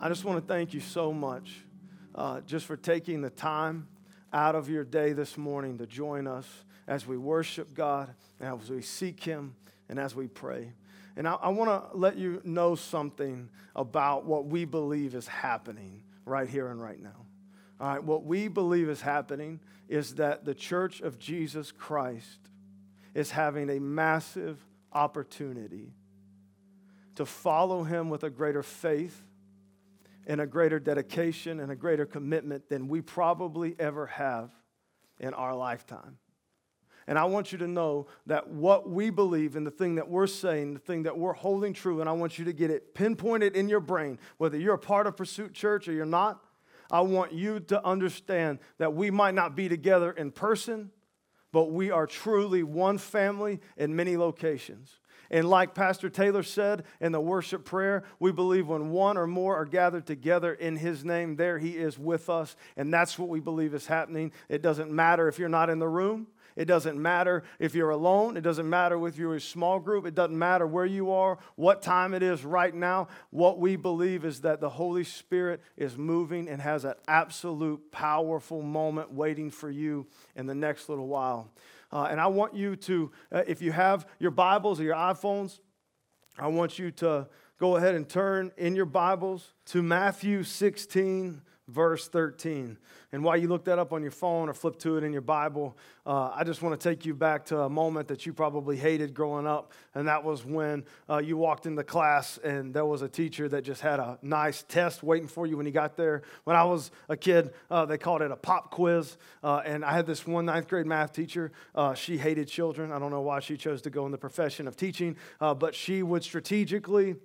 I just want to thank you so much uh, just for taking the time out of your day this morning to join us as we worship God, and as we seek Him, and as we pray. And I, I want to let you know something about what we believe is happening right here and right now. All right, what we believe is happening is that the church of Jesus Christ is having a massive opportunity to follow him with a greater faith and a greater dedication and a greater commitment than we probably ever have in our lifetime. And I want you to know that what we believe and the thing that we're saying, the thing that we're holding true, and I want you to get it pinpointed in your brain, whether you're a part of Pursuit Church or you're not. I want you to understand that we might not be together in person, but we are truly one family in many locations. And like Pastor Taylor said in the worship prayer, we believe when one or more are gathered together in his name, there he is with us. And that's what we believe is happening. It doesn't matter if you're not in the room. It doesn't matter if you're alone. It doesn't matter if you're a small group. It doesn't matter where you are, what time it is right now. What we believe is that the Holy Spirit is moving and has an absolute powerful moment waiting for you in the next little while. Uh, and I want you to, uh, if you have your Bibles or your iPhones, I want you to go ahead and turn in your Bibles to Matthew 16, verse 13. And while you look that up on your phone or flip to it in your Bible, uh, I just want to take you back to a moment that you probably hated growing up. And that was when uh, you walked into class and there was a teacher that just had a nice test waiting for you when you got there. When I was a kid, uh, they called it a pop quiz. Uh, and I had this one ninth grade math teacher. Uh, she hated children. I don't know why she chose to go in the profession of teaching, uh, but she would strategically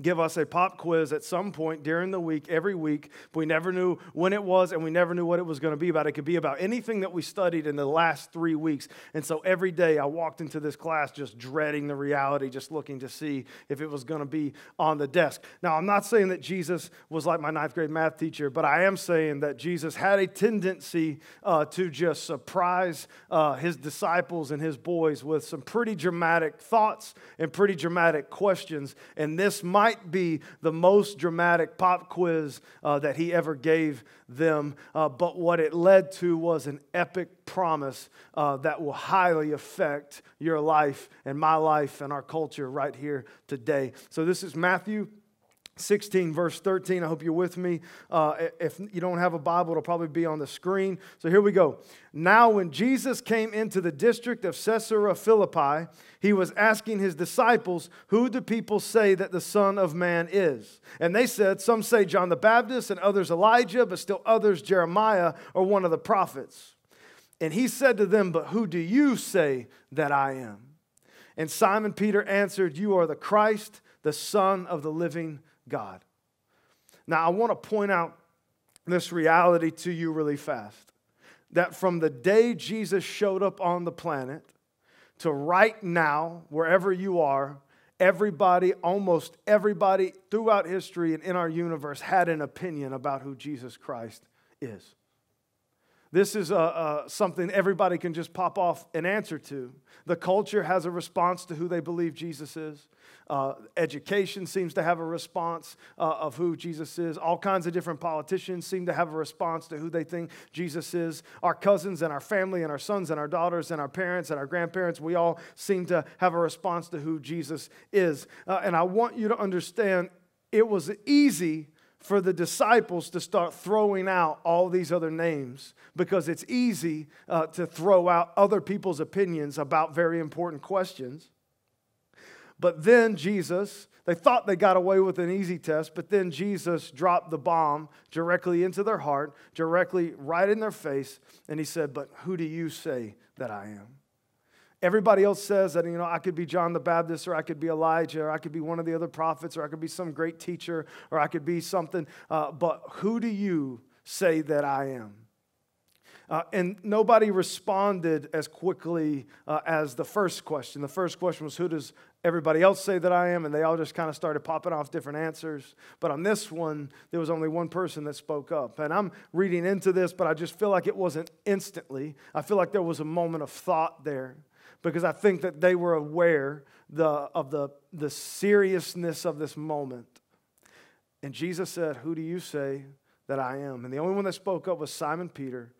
give us a pop quiz at some point during the week, every week. We never knew when it was, and we never knew what it was going to be about. It could be about anything that we studied in the last three weeks. And so every day I walked into this class just dreading the reality, just looking to see if it was going to be on the desk. Now, I'm not saying that Jesus was like my ninth grade math teacher, but I am saying that Jesus had a tendency uh, to just surprise uh, his disciples and his boys with some pretty dramatic thoughts and pretty dramatic questions. And this might might be the most dramatic pop quiz uh, that he ever gave them, uh, but what it led to was an epic promise uh, that will highly affect your life and my life and our culture right here today. So, this is Matthew 16, verse 13. I hope you're with me. Uh, if you don't have a Bible, it'll probably be on the screen. So here we go. Now, when Jesus came into the district of Caesarea Philippi, he was asking his disciples, Who do people say that the Son of Man is? And they said, Some say John the Baptist, and others Elijah, but still others Jeremiah or one of the prophets. And he said to them, But who do you say that I am? And Simon Peter answered, You are the Christ, the Son of the living God. Now, I want to point out this reality to you really fast that from the day Jesus showed up on the planet to right now, wherever you are, everybody, almost everybody throughout history and in our universe had an opinion about who Jesus Christ is. This is a, a, something everybody can just pop off an answer to. The culture has a response to who they believe Jesus is. Uh, education seems to have a response uh, of who Jesus is. All kinds of different politicians seem to have a response to who they think Jesus is. Our cousins and our family and our sons and our daughters and our parents and our grandparents, we all seem to have a response to who Jesus is. Uh, and I want you to understand it was easy for the disciples to start throwing out all these other names because it's easy uh, to throw out other people's opinions about very important questions. But then Jesus, they thought they got away with an easy test, but then Jesus dropped the bomb directly into their heart, directly right in their face, and he said, But who do you say that I am? Everybody else says that, you know, I could be John the Baptist, or I could be Elijah, or I could be one of the other prophets, or I could be some great teacher, or I could be something. Uh, but who do you say that I am? Uh, and nobody responded as quickly uh, as the first question. The first question was, Who does everybody else say that I am? And they all just kind of started popping off different answers. But on this one, there was only one person that spoke up. And I'm reading into this, but I just feel like it wasn't instantly. I feel like there was a moment of thought there because I think that they were aware the, of the, the seriousness of this moment. And Jesus said, Who do you say that I am? And the only one that spoke up was Simon Peter.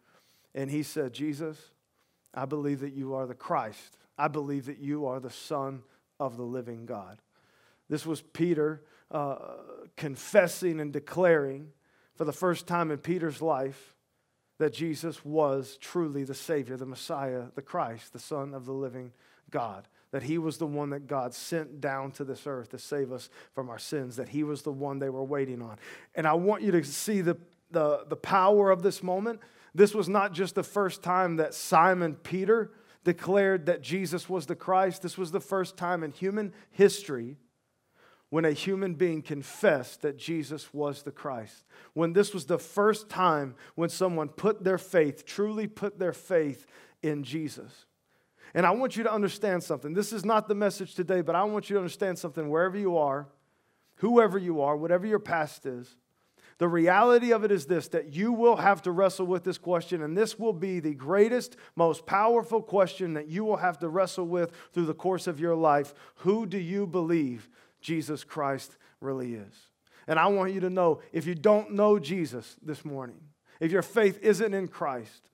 And he said, Jesus, I believe that you are the Christ. I believe that you are the Son of the living God. This was Peter uh, confessing and declaring for the first time in Peter's life that Jesus was truly the Savior, the Messiah, the Christ, the Son of the living God. That he was the one that God sent down to this earth to save us from our sins, that he was the one they were waiting on. And I want you to see the, the, the power of this moment. This was not just the first time that Simon Peter declared that Jesus was the Christ, this was the first time in human history when a human being confessed that Jesus was the Christ. When this was the first time when someone put their faith, truly put their faith in Jesus. And I want you to understand something. This is not the message today, but I want you to understand something wherever you are, whoever you are, whatever your past is. The reality of it is this that you will have to wrestle with this question, and this will be the greatest, most powerful question that you will have to wrestle with through the course of your life. Who do you believe Jesus Christ really is. And I want you to know if you don't know Jesus this morning, if your faith isn't in Christ,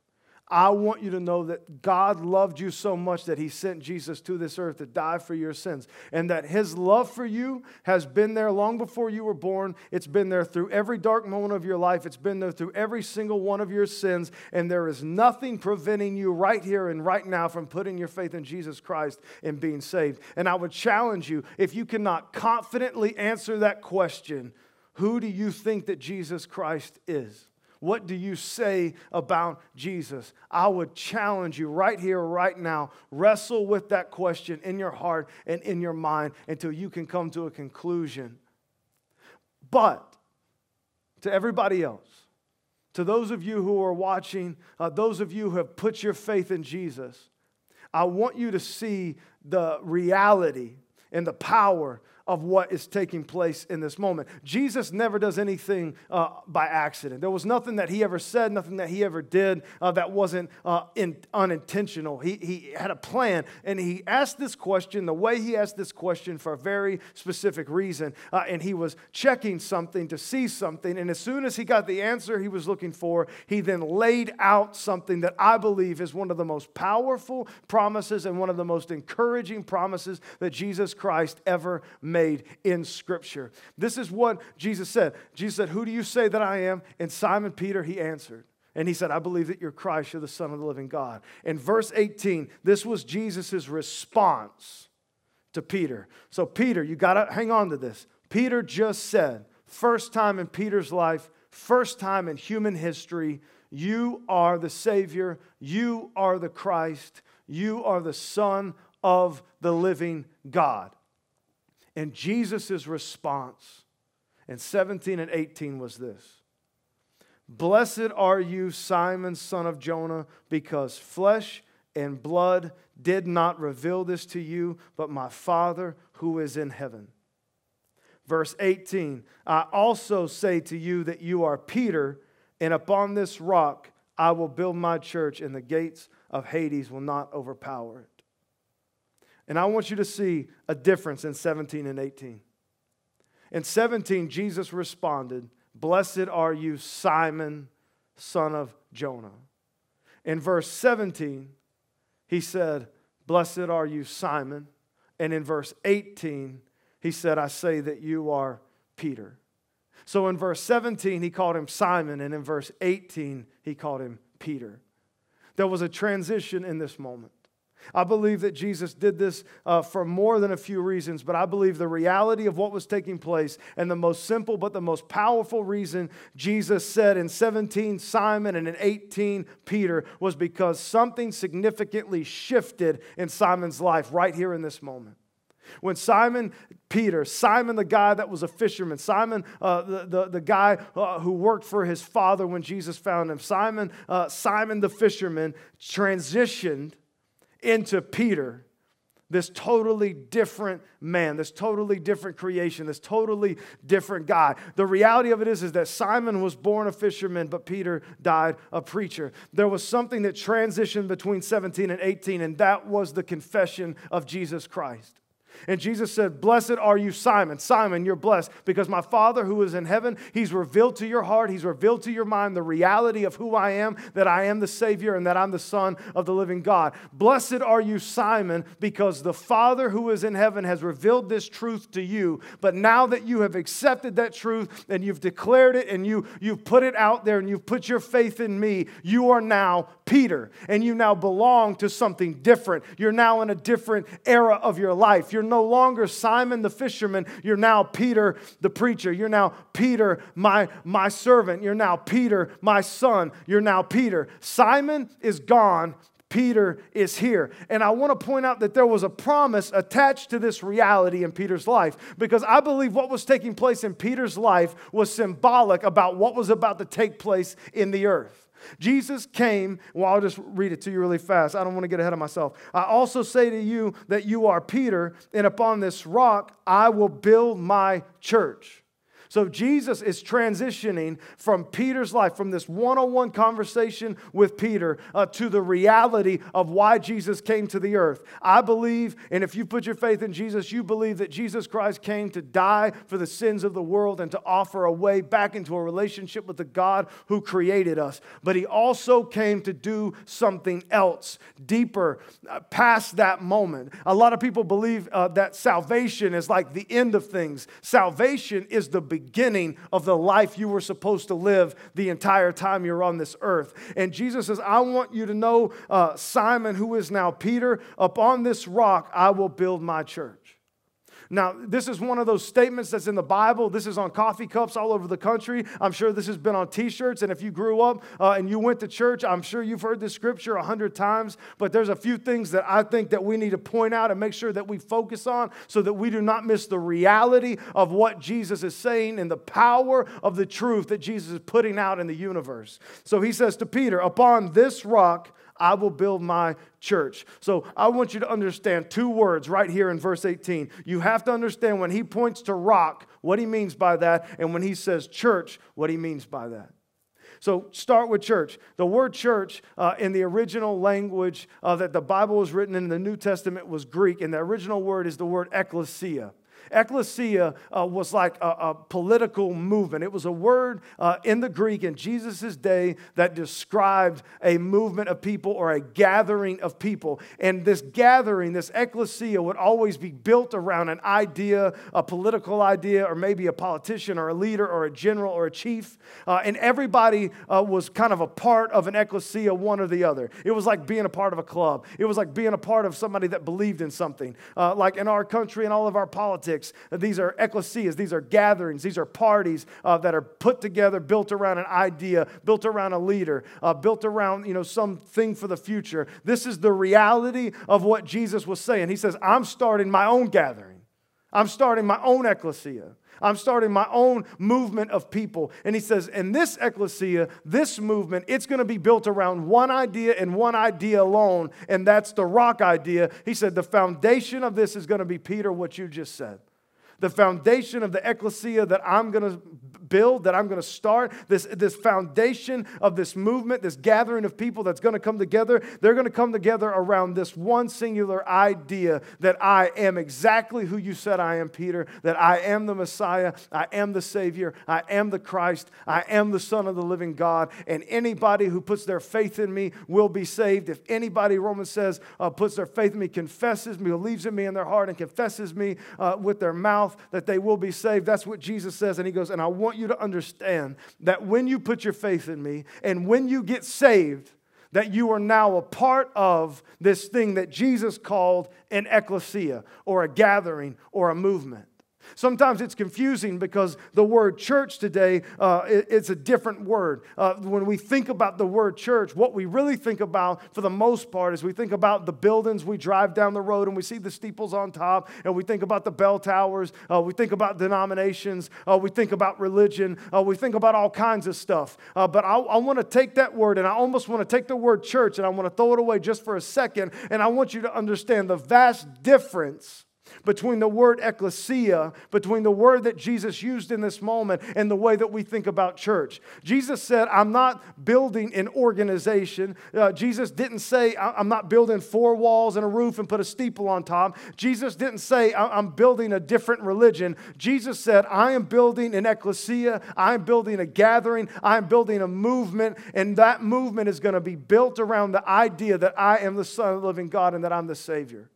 I want you to know that God loved you so much that He sent Jesus to this earth to die for your sins. And that His love for you has been there long before you were born. It's been there through every dark moment of your life. It's been there through every single one of your sins. And there is nothing preventing you right here and right now from putting your faith in Jesus Christ and being saved. And I would challenge you if you cannot confidently answer that question, who do you think that Jesus Christ is? What do you say about Jesus? I would challenge you right here, right now. Wrestle with that question in your heart and in your mind until you can come to a conclusion. But to everybody else, to those of you who are watching, uh, those of you who have put your faith in Jesus, I want you to see the reality and the power of what is taking place in this moment. Jesus never does anything uh, by accident. There was nothing that he ever said, nothing that he ever did uh, that wasn't uh, in, unintentional. He, he had a plan, and he asked this question the way he asked this question for a very specific reason. Uh, and he was checking something to see something. And as soon as he got the answer he was looking for, he then laid out something that I believe is one of the most powerful promises and one of the most encouraging promises that Jesus Christ ever made made in Scripture. This is what Jesus said. Jesus said, Who do you say that I am? And Simon Peter, he answered. And he said, I believe that you're Christ, you're the Son of the living God. In verse 18, this was Jesus' response to Peter. So, Peter, you got to hang on to this. Peter just said, first time in Peter's life, first time in human history, you are the Savior, you are the Christ, you are the Son of the living God. And Jesus' response in 17 and 18 was this Blessed are you, Simon, son of Jonah, because flesh and blood did not reveal this to you, but my Father who is in heaven. Verse 18 I also say to you that you are Peter, and upon this rock I will build my church, and the gates of Hades will not overpower it. And I want you to see a difference in 17 and 18. In 17, Jesus responded, Blessed are you, Simon, son of Jonah. In verse 17, he said, Blessed are you, Simon. And in verse 18, he said, I say that you are Peter. So in verse 17, he called him Simon, and in verse 18, he called him Peter. There was a transition in this moment. I believe that Jesus did this uh, for more than a few reasons, but I believe the reality of what was taking place and the most simple but the most powerful reason Jesus said in 17 Simon and in 18 Peter was because something significantly shifted in Simon's life right here in this moment. When Simon Peter, Simon the guy that was a fisherman, Simon uh, the, the, the, guy uh, who worked for his father when Jesus found him, Simon, uh, Simon the fisherman transitioned into Peter, this totally different man, this totally different creation, this totally different guy. The reality of it is, is that Simon was born a fisherman, but Peter died a preacher. There was something that transitioned between 17 and 18, and that was the confession of Jesus Christ. And Jesus said, Blessed are you, Simon. Simon, you're blessed because my Father who is in heaven, he's revealed to your heart, he's revealed to your mind the reality of who I am, that I am the Savior and that I'm the Son of the living God. Blessed are you, Simon, because the Father who is in heaven has revealed this truth to you. But now that you have accepted that truth and you've declared it and you, you've put it out there and you've put your faith in me, you are now Peter and you now belong to something different. You're now in a different era of your life. You're no longer Simon the fisherman. You're now Peter the preacher. You're now Peter, my, my servant. You're now Peter, my son. You're now Peter. Simon is gone. Peter is here. And I want to point out that there was a promise attached to this reality in Peter's life because I believe what was taking place in Peter's life was symbolic about what was about to take place in the earth. Jesus came, well, I'll just read it to you really fast. I don't want to get ahead of myself. I also say to you that you are Peter, and upon this rock I will build my church. So Jesus is transitioning from Peter's life, from this one on one conversation with Peter, uh, to the reality of why Jesus came to the earth. I believe, and if you put your faith in Jesus, you believe that Jesus Christ came to die for the sins of the world and to offer a way back into a relationship with the God who created us. But he also came to do something else, deeper, uh, past that moment. A lot of people believe uh, that salvation is like the end of things, salvation is the beginning beginning of the life you were supposed to live the entire time you're on this earth. And Jesus says, I want you to know, uh, Simon, who is now Peter, upon this rock I will build my church. Now, this is one of those statements that's in the Bible. This is on coffee cups all over the country. I'm sure this has been on t shirts. And if you grew up uh, and you went to church, I'm sure you've heard this scripture a hundred times. But there's a few things that I think that we need to point out and make sure that we focus on so that we do not miss the reality of what Jesus is saying and the power of the truth that Jesus is putting out in the universe. So he says to Peter, Upon this rock, I will build my church. So I want you to understand two words right here in verse 18. You have to understand when he points to rock, what he means by that, and when he says church, what he means by that. So start with church. The word church uh, in the original language uh, that the Bible was written in the New Testament was Greek, and the original word is the word ecclesia. Ecclesia uh, was like a, a, political movement. It was a word uh, in the Greek in Jesus' day that described a movement of people or a gathering of people. And this gathering, this ecclesia, would always be built around an idea, a political idea, or maybe a politician or a leader or a general or a chief. Uh, and everybody uh, was kind of a part of an ecclesia, one or the other. It was like being a part of a club, it was like being a part of somebody that believed in something. Uh, like in our country and all of our politics, politics. These are ecclesias, these are gatherings, these are parties uh, that are put together, built around an idea, built around a leader, uh, built around you know something for the future. This is the reality of what Jesus was saying. He says, "I'm starting my own gathering. I'm starting my own ecclesia." I'm starting my own movement of people. And he says, in this ecclesia, this movement, it's going to be built around one idea and one idea alone, and that's the rock idea. He said, the foundation of this is going to be Peter, what you just said. The foundation of the ecclesia that I'm going to build, that I'm going to start, this, this foundation of this movement, this gathering of people that's going to come together, they're going to come together around this one singular idea that I am exactly who you said I am, Peter, that I am the Messiah, I am the Savior, I am the Christ, I am the Son of the living God, and anybody who puts their faith in me will be saved. If anybody, Romans says, uh, puts their faith in me, confesses me, believes in me in their heart, and confesses me uh, with their mouth, that they will be saved. That's what Jesus says. And he goes, and I want you to understand that when you put your faith in me and when you get saved, that you are now a part of this thing that Jesus called an ecclesia or a gathering or a movement. Sometimes it's confusing because the word church today uh, it's a different word. Uh, when we think about the word church, what we really think about for the most part is we think about the buildings we drive down the road and we see the steeples on top, and we think about the bell towers, uh, we think about denominations, uh, we think about religion, uh, we think about all kinds of stuff. Uh, but I, I want to take that word and I almost want to take the word church and I want to throw it away just for a second, and I want you to understand the vast difference between the word ecclesia, between the word that Jesus used in this moment, and the way that we think about church. Jesus said, I'm not building an organization. Uh, Jesus didn't say, I'm not building four walls and a roof and put a steeple on top. Jesus didn't say, I'm building a different religion. Jesus said, I am building an ecclesia, I am building a gathering, I am building a movement, and that movement is going to be built around the idea that I am the Son of the living God and that I'm the Savior.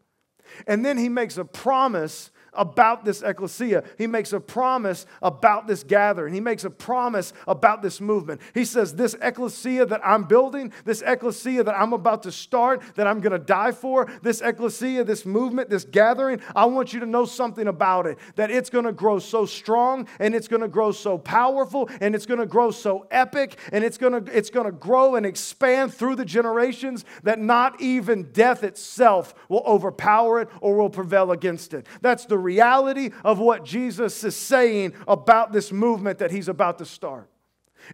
And then he makes a promise about this ecclesia. He makes a promise about this gathering. He makes a promise about this movement. He says, This ecclesia that I'm building, this ecclesia that I'm about to start, that I'm going to die for, this ecclesia, this movement, this gathering, I want you to know something about it that it's going to grow so strong and it's going to grow so powerful and it's going to grow so epic and it's going to, it's going to grow and expand through the generations that not even death itself will overpower it or will prevail against it. That's the reality of what Jesus is saying about this movement that he's about to start.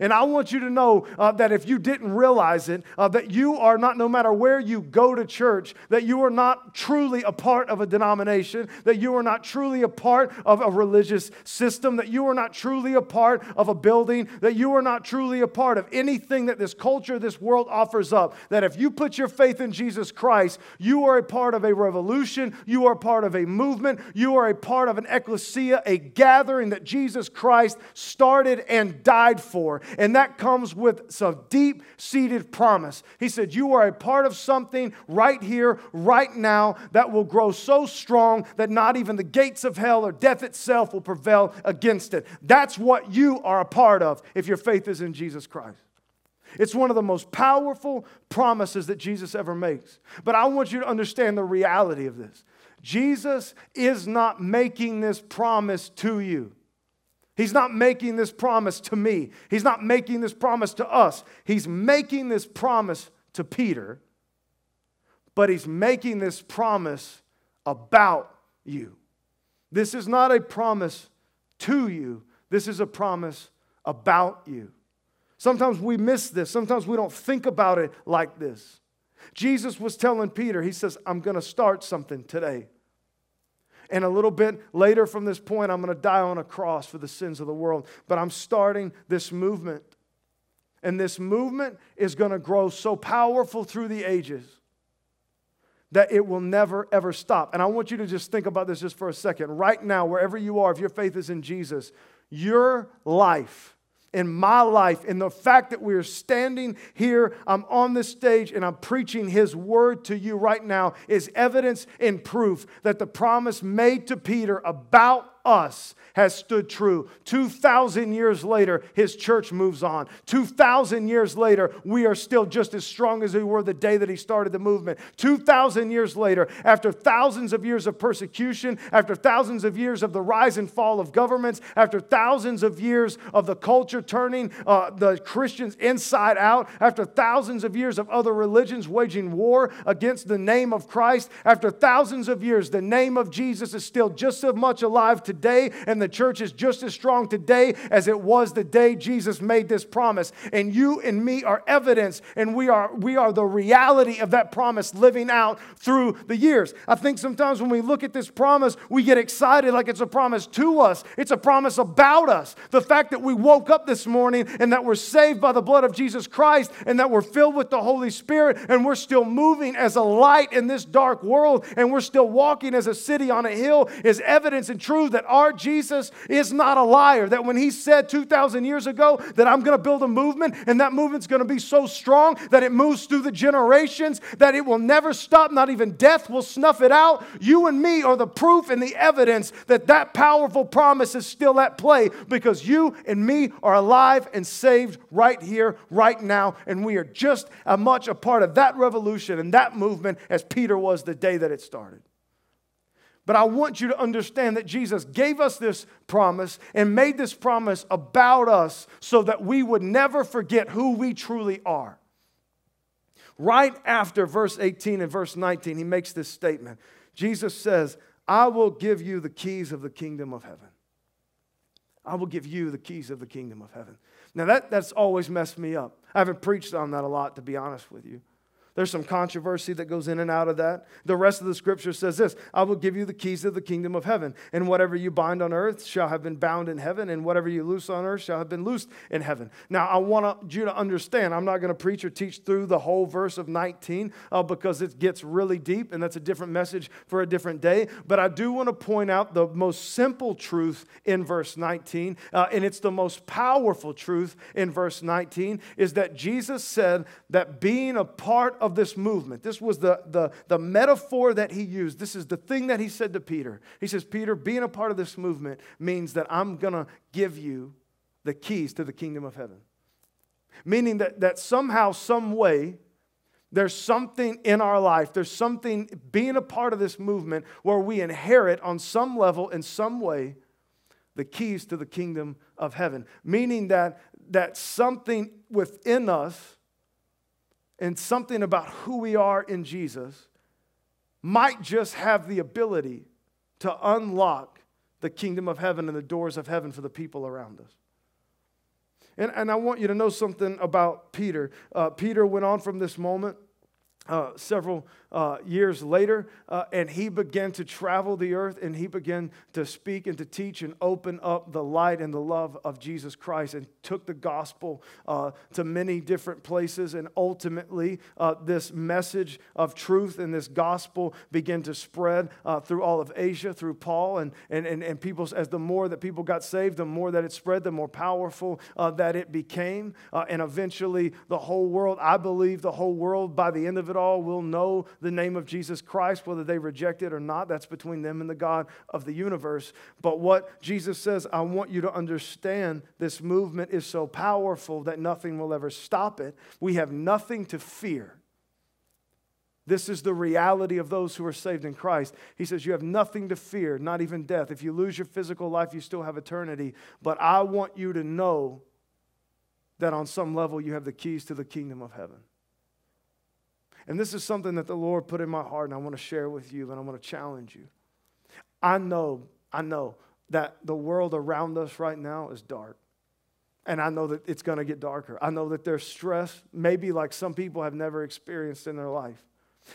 And I want you to know uh, that if you didn't realize it, uh, that you are not, no matter where you go to church, that you are not truly a part of a denomination, that you are not truly a part of a religious system, that you are not truly a part of a building, that you are not truly a part of anything that this culture, this world offers up. That if you put your faith in Jesus Christ, you are a part of a revolution, you are part of a movement, you are a part of an ecclesia, a gathering that Jesus Christ started and died for. And that comes with some deep seated promise. He said, You are a part of something right here, right now, that will grow so strong that not even the gates of hell or death itself will prevail against it. That's what you are a part of if your faith is in Jesus Christ. It's one of the most powerful promises that Jesus ever makes. But I want you to understand the reality of this. Jesus is not making this promise to you. He's not making this promise to me. He's not making this promise to us. He's making this promise to Peter, but he's making this promise about you. This is not a promise to you, this is a promise about you. Sometimes we miss this, sometimes we don't think about it like this. Jesus was telling Peter, He says, I'm going to start something today. And a little bit later from this point, I'm going to die on a cross for the sins of the world. But I'm starting this movement. And this movement is going to grow so powerful through the ages that it will never, ever stop. And I want you to just think about this just for a second. Right now, wherever you are, if your faith is in Jesus, your life in my life, in the fact that we are standing here, I'm on this stage and I'm preaching His word to you right now, is evidence and proof that the promise made to Peter about us has stood true. 2,000 years later, his church moves on. 2,000 years later, we are still just as strong as we were the day that he started the movement. 2,000 years later, after thousands of years of persecution, after thousands of years of the rise and fall of governments, after thousands of years of the culture turning uh, the Christians inside out, after thousands of years of other religions waging war against the name of Christ, after thousands of years, the name of Jesus is still just as much alive today today, and the church is just as strong today as it was the day Jesus made this promise. And you and me are evidence, and we are, we are the reality of that promise living out through the years. I think sometimes when we look at this promise, we get excited like it's a promise to us, it's a promise about us. The fact that we woke up this morning and that we're saved by the blood of Jesus Christ and that we're filled with the Holy Spirit and we're still moving as a light in this dark world and we're still walking as a city on a hill is evidence and truth that our Jesus is not a liar. That when he said 2,000 years ago that I'm going to build a movement and that movement's going to be so strong that it moves through the generations, that it will never stop, not even death will snuff it out, you and me are the proof and the evidence that that powerful promise is still at play because you and me are alive and saved right here, right now, and we are just as much a part of that revolution and that movement as Peter was the day that it started. But I want you to understand that Jesus gave us this promise and made this promise about us so that we would never forget who we truly are. Right after verse 18 and verse 19, he makes this statement. Jesus says, I will give you the keys of the kingdom of heaven. I will give you the keys of the kingdom of heaven. Now, that, that's always messed me up. I haven't preached on that a lot, to be honest with you. There's some controversy that goes in and out of that. The rest of the scripture says this I will give you the keys of the kingdom of heaven, and whatever you bind on earth shall have been bound in heaven, and whatever you loose on earth shall have been loosed in heaven. Now, I want you to understand, I'm not going to preach or teach through the whole verse of 19 uh, because it gets really deep, and that's a different message for a different day. But I do want to point out the most simple truth in verse 19, uh, and it's the most powerful truth in verse 19, is that Jesus said that being a part of this movement. This was the, the, the metaphor that he used. This is the thing that he said to Peter. He says, Peter, being a part of this movement means that I'm going to give you the keys to the kingdom of heaven. Meaning that, that somehow, some way, there's something in our life, there's something being a part of this movement where we inherit on some level, in some way, the keys to the kingdom of heaven. Meaning that, that something within us and something about who we are in Jesus might just have the ability to unlock the kingdom of heaven and the doors of heaven for the people around us. And, and I want you to know something about Peter. Uh, Peter went on from this moment uh, several uh, years later, uh, and he began to travel the earth and he began to speak and to teach and open up the light and the love of Jesus Christ and took the gospel uh, to many different places. And ultimately, uh, this message of truth and this gospel began to spread uh, through all of Asia, through Paul. And, and, and, and people, as the more that people got saved, the more that it spread, the more powerful that it became. and eventually, the whole world, I believe the whole world, by the end of it all, will know the name of Jesus Christ, whether they reject it or not. That's between them and the God of the universe. But what Jesus says, I want you to understand this movement is so powerful that nothing will ever stop it. We have nothing to fear. This is the reality of those who are saved in Christ. He says, You have nothing to fear, not even death. If you lose your physical life, you still have eternity. But I want you to know that on some level you have the keys to the kingdom of heaven. And this is something that the Lord put in my heart, and I want to share with you, and I want to challenge you. I know, I know that the world around us right now is dark. And I know that it's going to get darker. I know that there's stress, maybe like some people have never experienced in their life.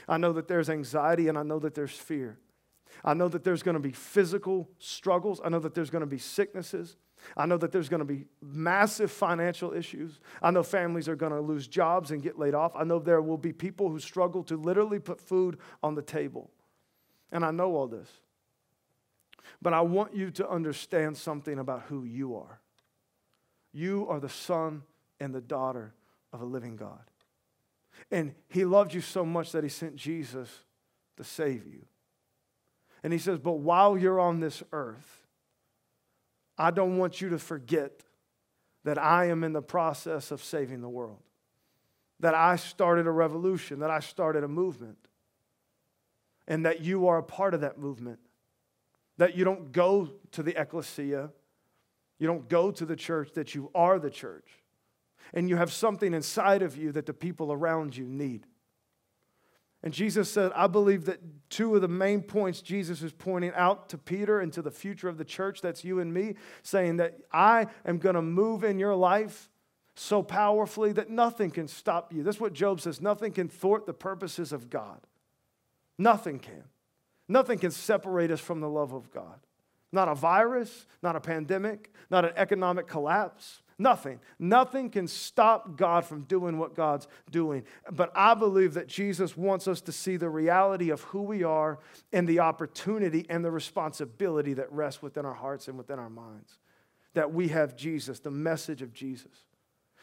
I know that there's anxiety, and I know that there's fear. I know that there's going to be physical struggles. I know that there's going to be sicknesses. I know that there's going to be massive financial issues. I know families are going to lose jobs and get laid off. I know there will be people who struggle to literally put food on the table. And I know all this. But I want you to understand something about who you are. You are the son and the daughter of a living God. And He loved you so much that He sent Jesus to save you. And He says, But while you're on this earth, I don't want you to forget that I am in the process of saving the world, that I started a revolution, that I started a movement, and that you are a part of that movement. That you don't go to the ecclesia, you don't go to the church, that you are the church. And you have something inside of you that the people around you need. And Jesus said, I believe that two of the main points Jesus is pointing out to Peter and to the future of the church, that's you and me, saying that I am going to move in your life so powerfully that nothing can stop you. That's what Job says nothing can thwart the purposes of God. Nothing can. Nothing can separate us from the love of God. Not a virus, not a pandemic, not an economic collapse, Nothing. Nothing can stop God from doing what God's doing. But I believe that Jesus wants us to see the reality of who we are and the opportunity and the responsibility that rests within our hearts and within our minds. That we have Jesus, the message of Jesus.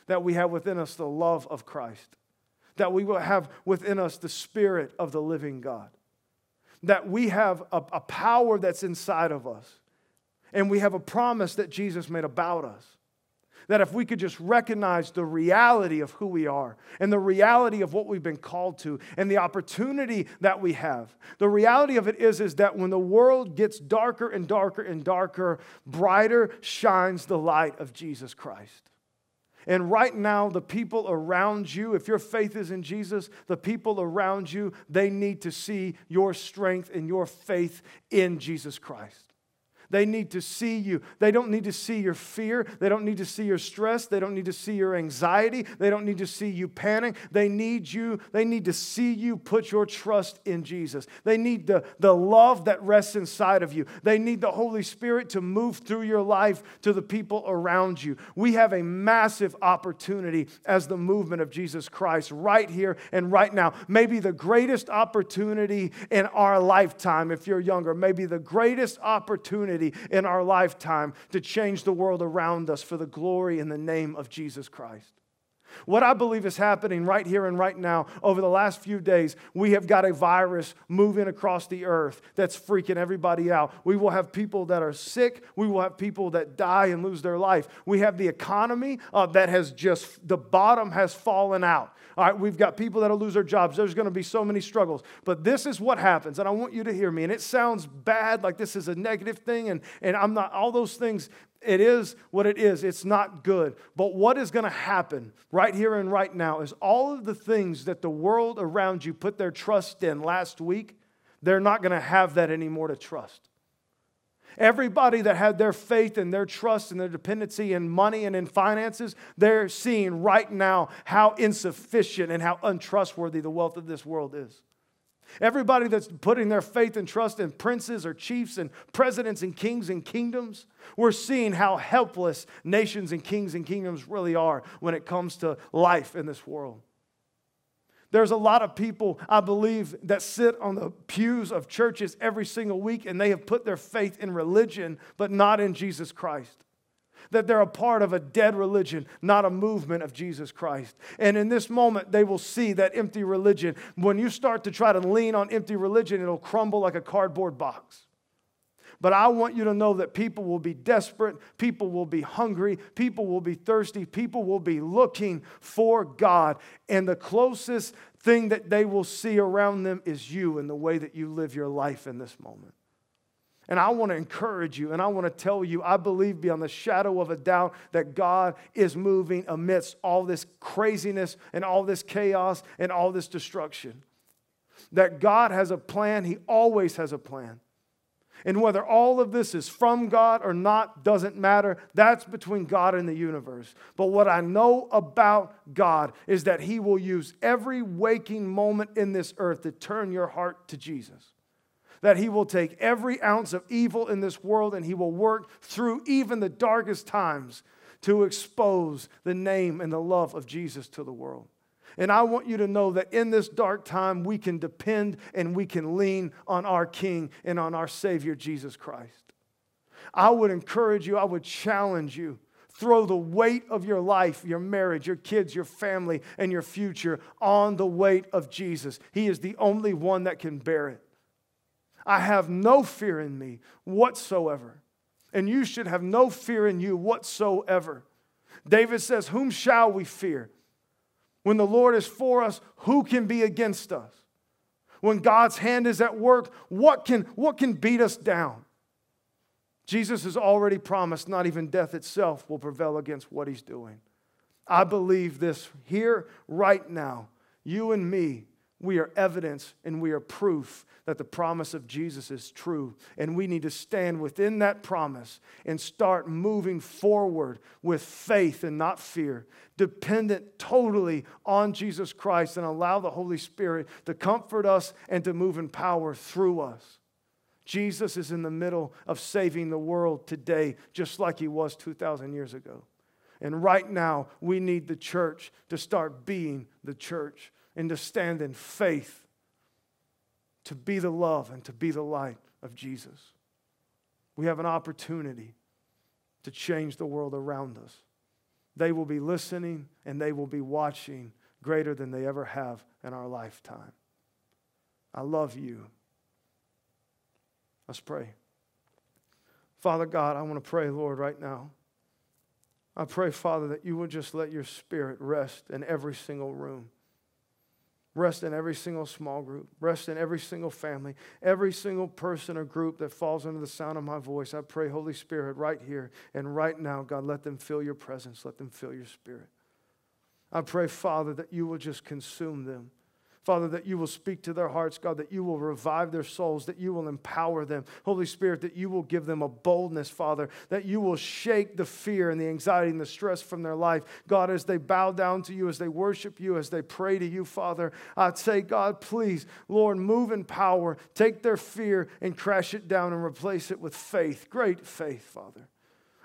That we have within us the love of Christ. That we will have within us the spirit of the living God. That we have a, a power that's inside of us. And we have a promise that Jesus made about us that if we could just recognize the reality of who we are and the reality of what we've been called to and the opportunity that we have, the reality of it is, is that when the world gets darker and darker and darker, brighter shines the light of Jesus Christ. And right now, the people around you, if your faith is in Jesus, the people around you, they need to see your strength and your faith in Jesus Christ. They need to see you. They don't need to see your fear. They don't need to see your stress. They don't need to see your anxiety. They don't need to see you panic. They need you. They need to see you put your trust in Jesus. They need the, the love that rests inside of you. They need the Holy Spirit to move through your life to the people around you. We have a massive opportunity as the movement of Jesus Christ right here and right now. Maybe the greatest opportunity in our lifetime, if you're younger, maybe the greatest opportunity in our lifetime to change the world around us for the glory in the name of Jesus Christ. What I believe is happening right here and right now over the last few days, we have got a virus moving across the earth that's freaking everybody out. We will have people that are sick. We will have people that die and lose their life. We have the economy uh, that has just, the bottom has fallen out. All right, we've got people that'll lose their jobs. There's going to be so many struggles. But this is what happens, and I want you to hear me. And it sounds bad, like this is a negative thing, and, and I'm not, all those things, it is what it is. It's not good. But what is going to happen right here and right now is all of the things that the world around you put their trust in last week, they're not going to have that anymore to trust. Everybody that had their faith and their trust and their dependency in money and in finances, they're seeing right now how insufficient and how untrustworthy the wealth of this world is. Everybody that's putting their faith and trust in princes or chiefs and presidents and kings and kingdoms, we're seeing how helpless nations and kings and kingdoms really are when it comes to life in this world. There's a lot of people, I believe, that sit on the pews of churches every single week and they have put their faith in religion, but not in Jesus Christ. That they're a part of a dead religion, not a movement of Jesus Christ. And in this moment, they will see that empty religion. When you start to try to lean on empty religion, it'll crumble like a cardboard box. But I want you to know that people will be desperate, people will be hungry, people will be thirsty, people will be looking for God. And the closest thing that they will see around them is you and the way that you live your life in this moment. And I want to encourage you and I want to tell you, I believe beyond the shadow of a doubt that God is moving amidst all this craziness and all this chaos and all this destruction. That God has a plan, He always has a plan. And whether all of this is from God or not doesn't matter. That's between God and the universe. But what I know about God is that He will use every waking moment in this earth to turn your heart to Jesus. That He will take every ounce of evil in this world and He will work through even the darkest times to expose the name and the love of Jesus to the world. And I want you to know that in this dark time, we can depend and we can lean on our King and on our Savior, Jesus Christ. I would encourage you, I would challenge you. Throw the weight of your life, your marriage, your kids, your family, and your future on the weight of Jesus. He is the only one that can bear it. I have no fear in me whatsoever. And you should have no fear in you whatsoever. David says, Whom shall we fear? When the Lord is for us, who can be against us? When God's hand is at work, what can, what can beat us down? Jesus has already promised not even death itself will prevail against what he's doing. I believe this here, right now. You and me, we are evidence and we are proof that the promise of Jesus is true. And we need to stand within that promise and start moving forward with faith and not fear, dependent totally on Jesus Christ, and allow the Holy Spirit to comfort us and to move in power through us. Jesus is in the middle of saving the world today, just like he was 2,000 years ago. And right now, we need the church to start being the church and to stand in faith to be the love and to be the light of Jesus. We have an opportunity to change the world around us. They will be listening and they will be watching greater than they ever have in our lifetime. I love you. Let's pray. Father God, I want to pray, Lord, right now. I pray, Father, that you would just let your spirit rest in every single room. Rest in every single small group. Rest in every single family. Every single person or group that falls under the sound of my voice. I pray, Holy Spirit, right here and right now, God, let them feel your presence. Let them feel your spirit. I pray, Father, that you will just consume them. Father, that you will speak to their hearts, God, that you will revive their souls, that you will empower them. Holy Spirit, that you will give them a boldness, Father, that you will shake the fear and the anxiety and the stress from their life. God, as they bow down to you, as they worship you, as they pray to you, Father, I'd say, God, please, Lord, move in power. Take their fear and crash it down and replace it with faith, great faith, Father.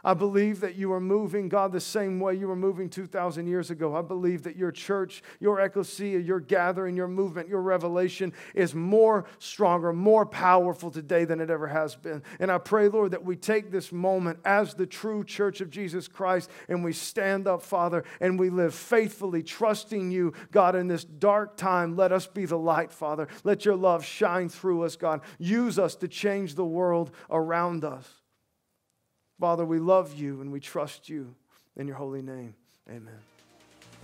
I believe that you are moving, God, the same way you were moving 2,000 years ago. I believe that your church, your ecclesia, your gathering, your movement, your revelation is more stronger, more powerful today than it ever has been. And I pray, Lord, that we take this moment as the true church of Jesus Christ and we stand up, Father, and we live faithfully, trusting you, God, in this dark time. Let us be the light, Father. Let your love shine through us, God. Use us to change the world around us. Father, we love you and we trust you in your holy name. Amen.